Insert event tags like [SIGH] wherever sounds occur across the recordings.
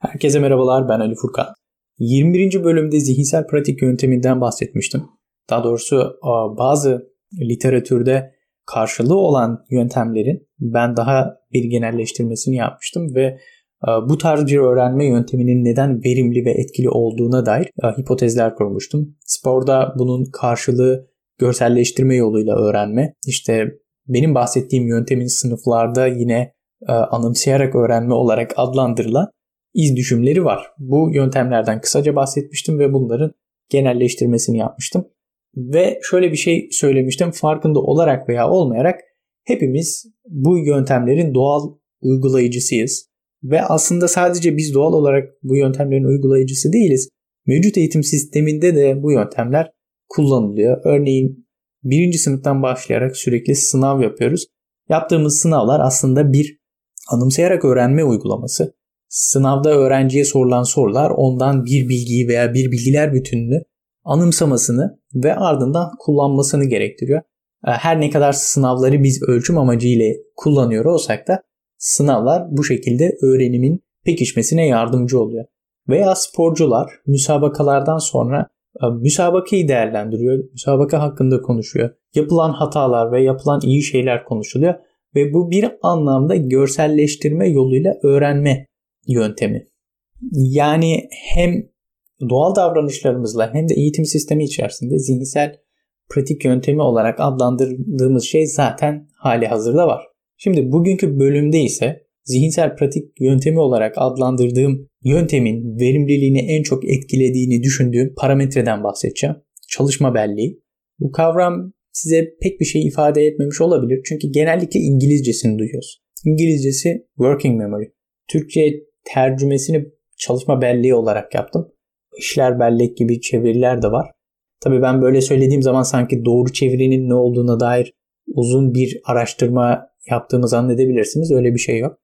Herkese merhabalar ben Ali Furkan. 21. bölümde zihinsel pratik yönteminden bahsetmiştim. Daha doğrusu bazı literatürde karşılığı olan yöntemlerin ben daha bir genelleştirmesini yapmıştım ve bu tarz bir öğrenme yönteminin neden verimli ve etkili olduğuna dair hipotezler kurmuştum. Sporda bunun karşılığı görselleştirme yoluyla öğrenme. İşte benim bahsettiğim yöntemin sınıflarda yine anımsayarak öğrenme olarak adlandırılan iz düşümleri var. Bu yöntemlerden kısaca bahsetmiştim ve bunların genelleştirmesini yapmıştım. Ve şöyle bir şey söylemiştim. Farkında olarak veya olmayarak hepimiz bu yöntemlerin doğal uygulayıcısıyız. Ve aslında sadece biz doğal olarak bu yöntemlerin uygulayıcısı değiliz. Mevcut eğitim sisteminde de bu yöntemler kullanılıyor. Örneğin birinci sınıftan başlayarak sürekli sınav yapıyoruz. Yaptığımız sınavlar aslında bir anımsayarak öğrenme uygulaması. Sınavda öğrenciye sorulan sorular ondan bir bilgiyi veya bir bilgiler bütününü anımsamasını ve ardından kullanmasını gerektiriyor. Ee, her ne kadar sınavları biz ölçüm amacıyla kullanıyor olsak da sınavlar bu şekilde öğrenimin pekişmesine yardımcı oluyor. Veya sporcular müsabakalardan sonra e, müsabakayı değerlendiriyor, müsabaka hakkında konuşuyor. Yapılan hatalar ve yapılan iyi şeyler konuşuluyor ve bu bir anlamda görselleştirme yoluyla öğrenme yöntemi. Yani hem doğal davranışlarımızla hem de eğitim sistemi içerisinde zihinsel pratik yöntemi olarak adlandırdığımız şey zaten hali hazırda var. Şimdi bugünkü bölümde ise zihinsel pratik yöntemi olarak adlandırdığım yöntemin verimliliğini en çok etkilediğini düşündüğüm parametreden bahsedeceğim. Çalışma belleği. Bu kavram size pek bir şey ifade etmemiş olabilir çünkü genellikle İngilizcesini duyuyoruz. İngilizcesi working memory. Türkçe tercümesini çalışma belleği olarak yaptım. İşler bellek gibi çeviriler de var. Tabii ben böyle söylediğim zaman sanki doğru çevirinin ne olduğuna dair uzun bir araştırma yaptığımı zannedebilirsiniz. Öyle bir şey yok.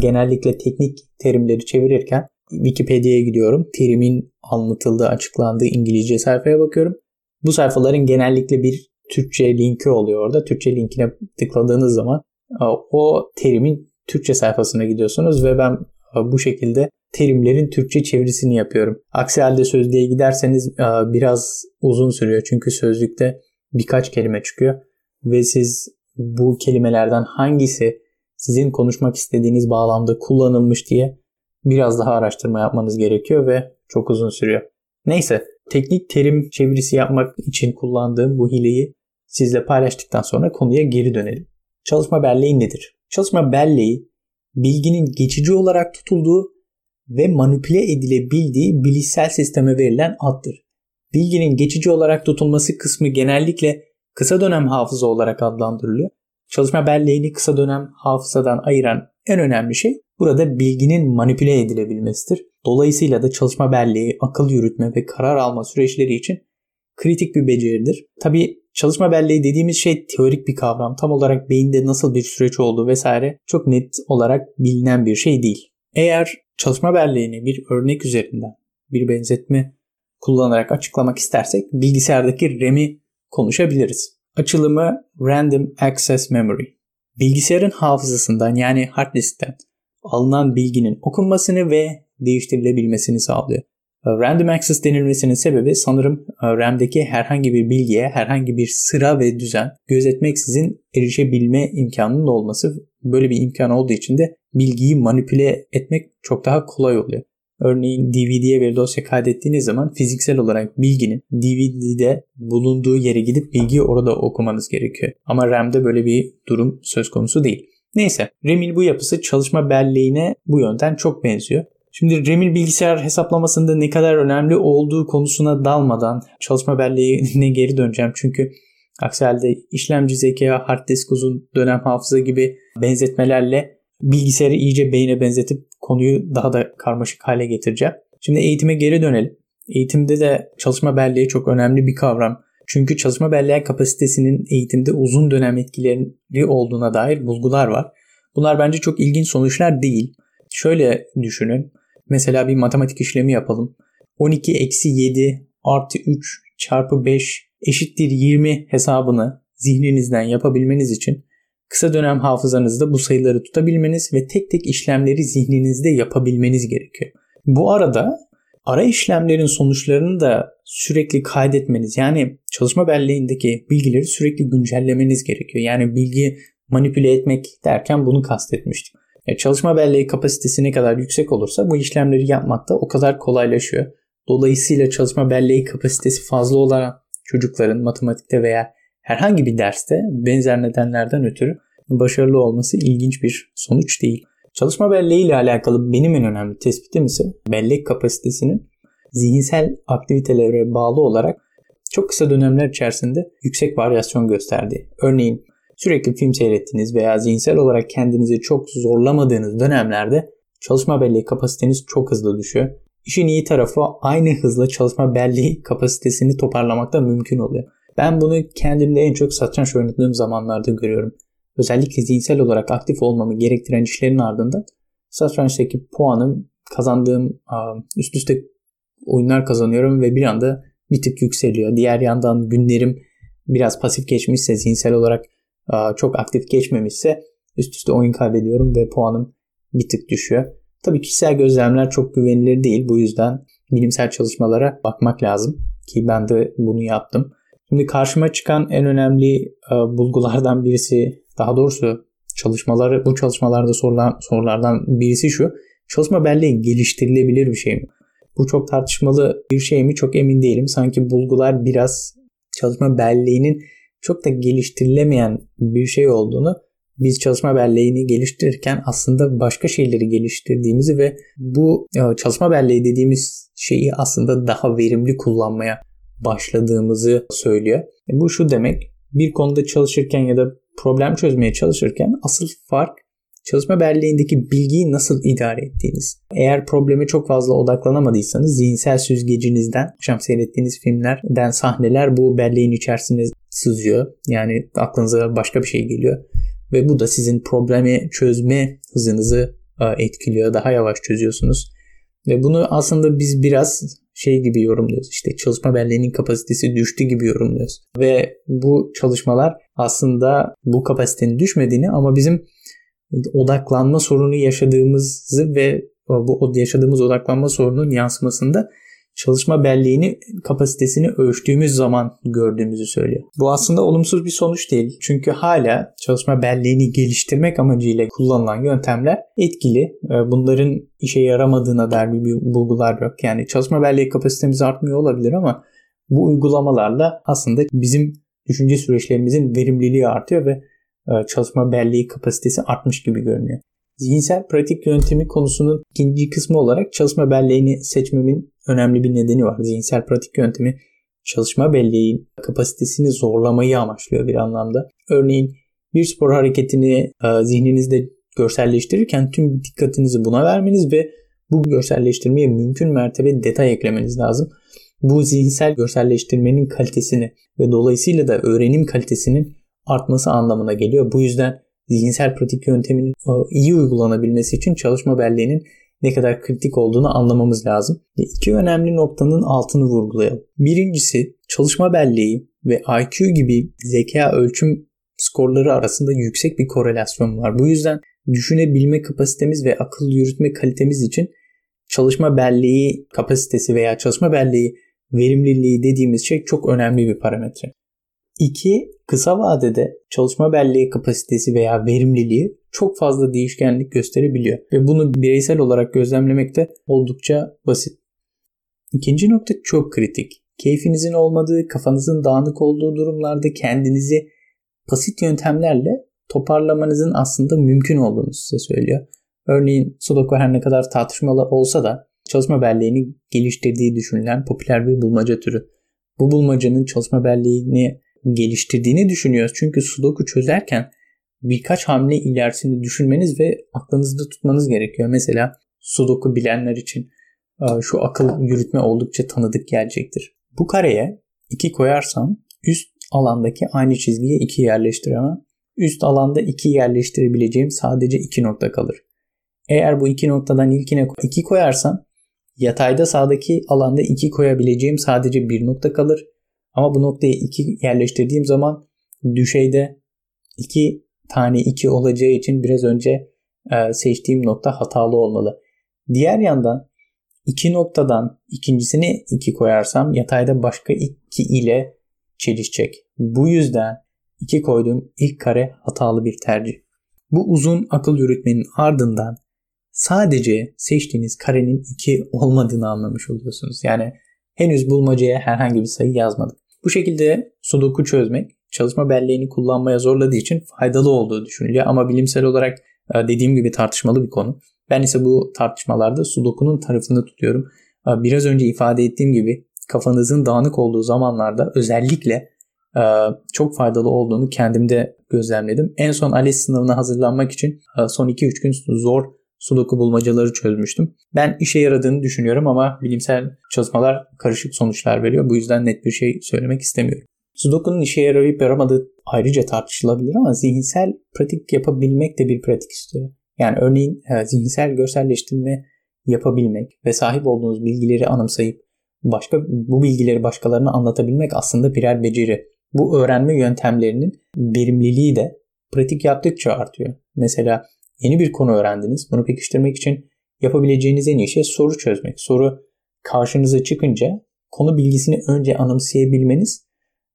Genellikle teknik terimleri çevirirken Wikipedia'ya gidiyorum. Terimin anlatıldığı, açıklandığı İngilizce sayfaya bakıyorum. Bu sayfaların genellikle bir Türkçe linki oluyor orada. Türkçe linkine tıkladığınız zaman o terimin Türkçe sayfasına gidiyorsunuz ve ben bu şekilde terimlerin Türkçe çevirisini yapıyorum. Aksi halde sözlüğe giderseniz e, biraz uzun sürüyor çünkü sözlükte birkaç kelime çıkıyor ve siz bu kelimelerden hangisi sizin konuşmak istediğiniz bağlamda kullanılmış diye biraz daha araştırma yapmanız gerekiyor ve çok uzun sürüyor. Neyse, teknik terim çevirisi yapmak için kullandığım bu hileyi sizle paylaştıktan sonra konuya geri dönelim. Çalışma belleği nedir? Çalışma belleği bilginin geçici olarak tutulduğu ve manipüle edilebildiği bilişsel sisteme verilen addır. Bilginin geçici olarak tutulması kısmı genellikle kısa dönem hafıza olarak adlandırılıyor. Çalışma belleğini kısa dönem hafızadan ayıran en önemli şey burada bilginin manipüle edilebilmesidir. Dolayısıyla da çalışma belleği, akıl yürütme ve karar alma süreçleri için kritik bir beceridir. Tabi çalışma belleği dediğimiz şey teorik bir kavram. Tam olarak beyinde nasıl bir süreç olduğu vesaire çok net olarak bilinen bir şey değil. Eğer çalışma belleğini bir örnek üzerinden bir benzetme kullanarak açıklamak istersek bilgisayardaki RAM'i konuşabiliriz. Açılımı Random Access Memory. Bilgisayarın hafızasından yani hard diskten alınan bilginin okunmasını ve değiştirilebilmesini sağlıyor. Random access denilmesinin sebebi sanırım e, RAM'deki herhangi bir bilgiye herhangi bir sıra ve düzen gözetmeksizin erişebilme imkanının olması. Böyle bir imkan olduğu için de bilgiyi manipüle etmek çok daha kolay oluyor. Örneğin DVD'ye bir dosya kaydettiğiniz zaman fiziksel olarak bilginin DVD'de bulunduğu yere gidip bilgiyi orada okumanız gerekiyor. Ama RAM'de böyle bir durum söz konusu değil. Neyse RAM'in bu yapısı çalışma belleğine bu yönden çok benziyor. Şimdi RAM'in bilgisayar hesaplamasında ne kadar önemli olduğu konusuna dalmadan çalışma belleğine [LAUGHS] geri döneceğim. Çünkü aksi halde işlemci zeka, hard disk uzun dönem hafıza gibi benzetmelerle bilgisayarı iyice beyne benzetip konuyu daha da karmaşık hale getireceğim. Şimdi eğitime geri dönelim. Eğitimde de çalışma belleği çok önemli bir kavram. Çünkü çalışma belleği kapasitesinin eğitimde uzun dönem etkileri olduğuna dair bulgular var. Bunlar bence çok ilginç sonuçlar değil. Şöyle düşünün. Mesela bir matematik işlemi yapalım. 12 eksi 7 artı 3 çarpı 5 eşittir 20 hesabını zihninizden yapabilmeniz için kısa dönem hafızanızda bu sayıları tutabilmeniz ve tek tek işlemleri zihninizde yapabilmeniz gerekiyor. Bu arada ara işlemlerin sonuçlarını da sürekli kaydetmeniz yani çalışma belleğindeki bilgileri sürekli güncellemeniz gerekiyor. Yani bilgi manipüle etmek derken bunu kastetmiştim. Yani çalışma belleği kapasitesi ne kadar yüksek olursa bu işlemleri yapmak da o kadar kolaylaşıyor. Dolayısıyla çalışma belleği kapasitesi fazla olan çocukların matematikte veya herhangi bir derste benzer nedenlerden ötürü başarılı olması ilginç bir sonuç değil. Çalışma belleği ile alakalı benim en önemli tespitim ise bellek kapasitesinin zihinsel aktivitelere bağlı olarak çok kısa dönemler içerisinde yüksek varyasyon gösterdiği. Örneğin sürekli film seyrettiğiniz veya zihinsel olarak kendinizi çok zorlamadığınız dönemlerde çalışma belleği kapasiteniz çok hızlı düşüyor. İşin iyi tarafı aynı hızla çalışma belleği kapasitesini toparlamak da mümkün oluyor. Ben bunu kendimde en çok satranç oynadığım zamanlarda görüyorum. Özellikle zihinsel olarak aktif olmamı gerektiren işlerin ardından satrançtaki puanım kazandığım üst üste oyunlar kazanıyorum ve bir anda bir tık yükseliyor. Diğer yandan günlerim biraz pasif geçmişse, zihinsel olarak çok aktif geçmemişse üst üste oyun kaybediyorum ve puanım bir tık düşüyor. Tabii kişisel gözlemler çok güvenilir değil. Bu yüzden bilimsel çalışmalara bakmak lazım ki ben de bunu yaptım. Şimdi karşıma çıkan en önemli bulgulardan birisi, daha doğrusu çalışmaları bu çalışmalarda sorulan sorulardan birisi şu. Çalışma belleği geliştirilebilir bir şey mi? Bu çok tartışmalı bir şey mi çok emin değilim. Sanki bulgular biraz çalışma belleğinin çok da geliştirilemeyen bir şey olduğunu biz çalışma belleğini geliştirirken aslında başka şeyleri geliştirdiğimizi ve bu e, çalışma belleği dediğimiz şeyi aslında daha verimli kullanmaya başladığımızı söylüyor. E, bu şu demek bir konuda çalışırken ya da problem çözmeye çalışırken asıl fark çalışma belleğindeki bilgiyi nasıl idare ettiğiniz. Eğer probleme çok fazla odaklanamadıysanız zihinsel süzgecinizden akşam seyrettiğiniz filmlerden sahneler bu belleğin içerisine sızıyor. Yani aklınıza başka bir şey geliyor. Ve bu da sizin problemi çözme hızınızı e, etkiliyor. Daha yavaş çözüyorsunuz. Ve bunu aslında biz biraz şey gibi yorumluyoruz. İşte çalışma belleğinin kapasitesi düştü gibi yorumluyoruz. Ve bu çalışmalar aslında bu kapasitenin düşmediğini ama bizim odaklanma sorunu yaşadığımızı ve bu yaşadığımız odaklanma sorunun yansımasında çalışma belleğini kapasitesini ölçtüğümüz zaman gördüğümüzü söylüyor. Bu aslında olumsuz bir sonuç değil. Çünkü hala çalışma belleğini geliştirmek amacıyla kullanılan yöntemler etkili. Ee, bunların işe yaramadığına dair bir bulgular yok. Yani çalışma belleği kapasitemiz artmıyor olabilir ama bu uygulamalarla aslında bizim düşünce süreçlerimizin verimliliği artıyor ve e, çalışma belleği kapasitesi artmış gibi görünüyor. Zihinsel pratik yöntemi konusunun ikinci kısmı olarak çalışma belleğini seçmemin önemli bir nedeni var. Zihinsel pratik yöntemi çalışma belleğin kapasitesini zorlamayı amaçlıyor bir anlamda. Örneğin bir spor hareketini e, zihninizde görselleştirirken tüm dikkatinizi buna vermeniz ve bu görselleştirmeye mümkün mertebe detay eklemeniz lazım. Bu zihinsel görselleştirmenin kalitesini ve dolayısıyla da öğrenim kalitesinin artması anlamına geliyor. Bu yüzden zihinsel pratik yönteminin e, iyi uygulanabilmesi için çalışma belleğinin ne kadar kritik olduğunu anlamamız lazım. İki önemli noktanın altını vurgulayalım. Birincisi çalışma belleği ve IQ gibi zeka ölçüm skorları arasında yüksek bir korelasyon var. Bu yüzden düşünebilme kapasitemiz ve akıl yürütme kalitemiz için çalışma belleği kapasitesi veya çalışma belleği verimliliği dediğimiz şey çok önemli bir parametre. İki, kısa vadede çalışma belleği kapasitesi veya verimliliği çok fazla değişkenlik gösterebiliyor ve bunu bireysel olarak gözlemlemek de oldukça basit. İkinci nokta çok kritik. Keyfinizin olmadığı, kafanızın dağınık olduğu durumlarda kendinizi basit yöntemlerle toparlamanızın aslında mümkün olduğunu size söylüyor. Örneğin Sudoku her ne kadar tartışmalı olsa da çalışma belleğini geliştirdiği düşünülen popüler bir bulmaca türü. Bu bulmacanın çalışma belleğini geliştirdiğini düşünüyoruz. Çünkü Sudoku çözerken birkaç hamle ilerisini düşünmeniz ve aklınızda tutmanız gerekiyor. Mesela Sudoku bilenler için e, şu akıl yürütme oldukça tanıdık gelecektir. Bu kareye 2 koyarsam üst alandaki aynı çizgiye 2 yerleştiremem. Üst alanda 2 yerleştirebileceğim sadece 2 nokta kalır. Eğer bu iki noktadan ilkine 2 koyarsam yatayda sağdaki alanda 2 koyabileceğim sadece bir nokta kalır. Ama bu noktaya 2 yerleştirdiğim zaman düşeyde 2 tane 2 olacağı için biraz önce e, seçtiğim nokta hatalı olmalı. Diğer yandan iki noktadan ikincisini iki koyarsam yatayda başka iki ile çelişecek. Bu yüzden iki koyduğum ilk kare hatalı bir tercih. Bu uzun akıl yürütmenin ardından sadece seçtiğiniz karenin 2 olmadığını anlamış oluyorsunuz. Yani henüz bulmacaya herhangi bir sayı yazmadık. Bu şekilde sudoku çözmek çalışma belleğini kullanmaya zorladığı için faydalı olduğu düşünülüyor ama bilimsel olarak e, dediğim gibi tartışmalı bir konu. Ben ise bu tartışmalarda sudokunun tarafını tutuyorum. E, biraz önce ifade ettiğim gibi kafanızın dağınık olduğu zamanlarda özellikle e, çok faydalı olduğunu kendimde gözlemledim. En son ALES sınavına hazırlanmak için son 2-3 gün zor sudoku bulmacaları çözmüştüm. Ben işe yaradığını düşünüyorum ama bilimsel çalışmalar karışık sonuçlar veriyor. Bu yüzden net bir şey söylemek istemiyorum. Sudoku'nun işe yarayıp yaramadığı ayrıca tartışılabilir ama zihinsel pratik yapabilmek de bir pratik istiyor. Yani örneğin e, zihinsel görselleştirme yapabilmek ve sahip olduğunuz bilgileri anımsayıp başka bu bilgileri başkalarına anlatabilmek aslında birer beceri. Bu öğrenme yöntemlerinin verimliliği de pratik yaptıkça artıyor. Mesela Yeni bir konu öğrendiniz. Bunu pekiştirmek için yapabileceğiniz en iyi şey soru çözmek. Soru karşınıza çıkınca konu bilgisini önce anımsayabilmeniz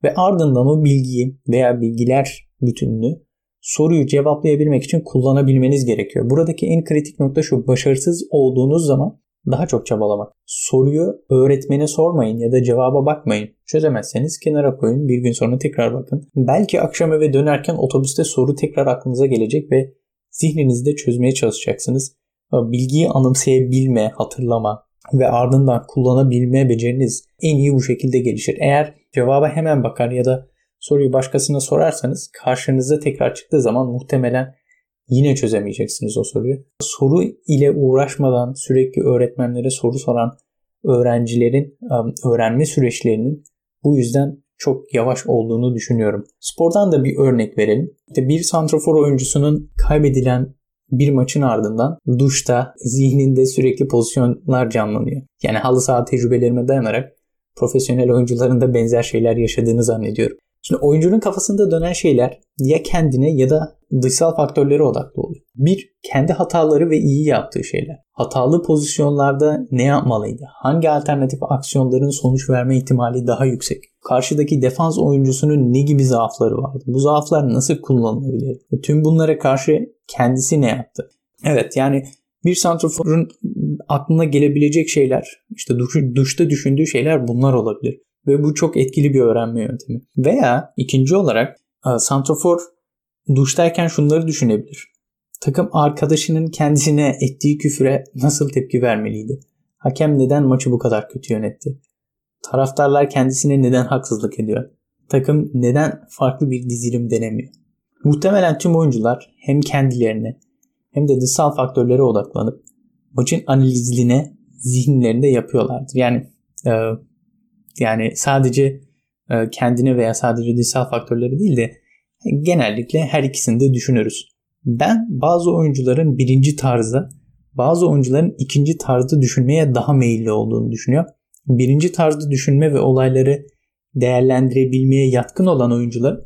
ve ardından o bilgiyi veya bilgiler bütününü soruyu cevaplayabilmek için kullanabilmeniz gerekiyor. Buradaki en kritik nokta şu. Başarısız olduğunuz zaman daha çok çabalamak. Soruyu öğretmene sormayın ya da cevaba bakmayın. Çözemezseniz kenara koyun. Bir gün sonra tekrar bakın. Belki akşam eve dönerken otobüste soru tekrar aklınıza gelecek ve zihninizde çözmeye çalışacaksınız. Bilgiyi anımsayabilme, hatırlama ve ardından kullanabilme beceriniz en iyi bu şekilde gelişir. Eğer cevaba hemen bakar ya da soruyu başkasına sorarsanız karşınıza tekrar çıktığı zaman muhtemelen yine çözemeyeceksiniz o soruyu. Soru ile uğraşmadan sürekli öğretmenlere soru soran öğrencilerin öğrenme süreçlerinin bu yüzden çok yavaş olduğunu düşünüyorum. Spordan da bir örnek verelim. İşte bir santrafor oyuncusunun kaybedilen bir maçın ardından duşta zihninde sürekli pozisyonlar canlanıyor. Yani halı saha tecrübelerime dayanarak profesyonel oyuncuların da benzer şeyler yaşadığını zannediyorum. Şimdi oyuncunun kafasında dönen şeyler ya kendine ya da dışsal faktörlere odaklı oluyor. Bir, kendi hataları ve iyi yaptığı şeyler. Hatalı pozisyonlarda ne yapmalıydı? Hangi alternatif aksiyonların sonuç verme ihtimali daha yüksek? Karşıdaki defans oyuncusunun ne gibi zaafları vardı? Bu zaaflar nasıl kullanılabilir? Tüm bunlara karşı kendisi ne yaptı? Evet yani bir santraforun aklına gelebilecek şeyler, işte duş, duşta düşündüğü şeyler bunlar olabilir. Ve bu çok etkili bir öğrenme yöntemi. Veya ikinci olarak e, santrafor duştayken şunları düşünebilir. Takım arkadaşının kendisine ettiği küfüre nasıl tepki vermeliydi? Hakem neden maçı bu kadar kötü yönetti? Taraftarlar kendisine neden haksızlık ediyor? Takım neden farklı bir dizilim denemiyor? Muhtemelen tüm oyuncular hem kendilerine hem de dışsal faktörlere odaklanıp maçın analizine zihinlerinde yapıyorlardır. Yani e, yani sadece e, kendine veya sadece dışsal faktörleri değil de genellikle her ikisini de düşünürüz. Ben bazı oyuncuların birinci tarzda, bazı oyuncuların ikinci tarzda düşünmeye daha meyilli olduğunu düşünüyorum. Birinci tarzda düşünme ve olayları değerlendirebilmeye yatkın olan oyuncular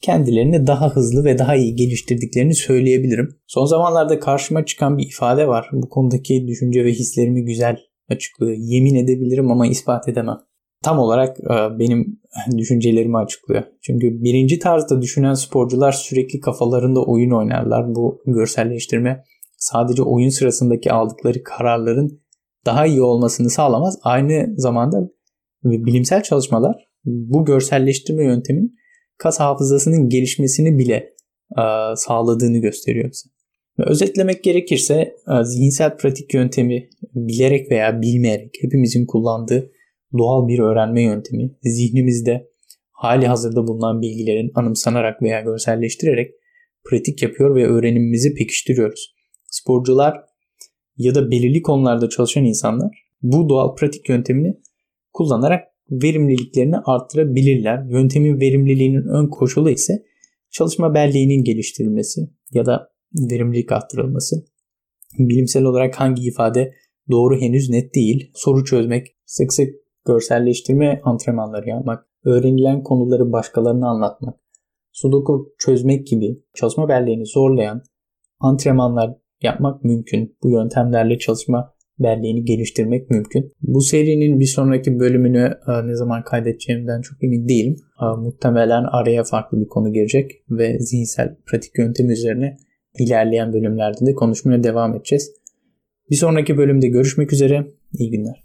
kendilerini daha hızlı ve daha iyi geliştirdiklerini söyleyebilirim. Son zamanlarda karşıma çıkan bir ifade var. Bu konudaki düşünce ve hislerimi güzel açıklıyor. Yemin edebilirim ama ispat edemem tam olarak e, benim düşüncelerimi açıklıyor. Çünkü birinci tarzda düşünen sporcular sürekli kafalarında oyun oynarlar. Bu görselleştirme sadece oyun sırasındaki aldıkları kararların daha iyi olmasını sağlamaz. Aynı zamanda bilimsel çalışmalar bu görselleştirme yöntemin kas hafızasının gelişmesini bile e, sağladığını gösteriyor bize. Özetlemek gerekirse e, zihinsel pratik yöntemi bilerek veya bilmeyerek hepimizin kullandığı doğal bir öğrenme yöntemi zihnimizde hali hazırda bulunan bilgilerin anımsanarak veya görselleştirerek pratik yapıyor ve öğrenimimizi pekiştiriyoruz. Sporcular ya da belirli konularda çalışan insanlar bu doğal pratik yöntemini kullanarak verimliliklerini arttırabilirler. Yöntemin verimliliğinin ön koşulu ise çalışma belleğinin geliştirilmesi ya da verimlilik arttırılması. Bilimsel olarak hangi ifade doğru henüz net değil. Soru çözmek, sık sık görselleştirme antrenmanları yapmak, öğrenilen konuları başkalarına anlatmak, sudoku çözmek gibi çalışma belleğini zorlayan antrenmanlar yapmak mümkün. Bu yöntemlerle çalışma belleğini geliştirmek mümkün. Bu serinin bir sonraki bölümünü e, ne zaman kaydedeceğimden çok emin değilim. E, muhtemelen araya farklı bir konu girecek ve zihinsel pratik yöntemi üzerine ilerleyen bölümlerde de konuşmaya devam edeceğiz. Bir sonraki bölümde görüşmek üzere. İyi günler.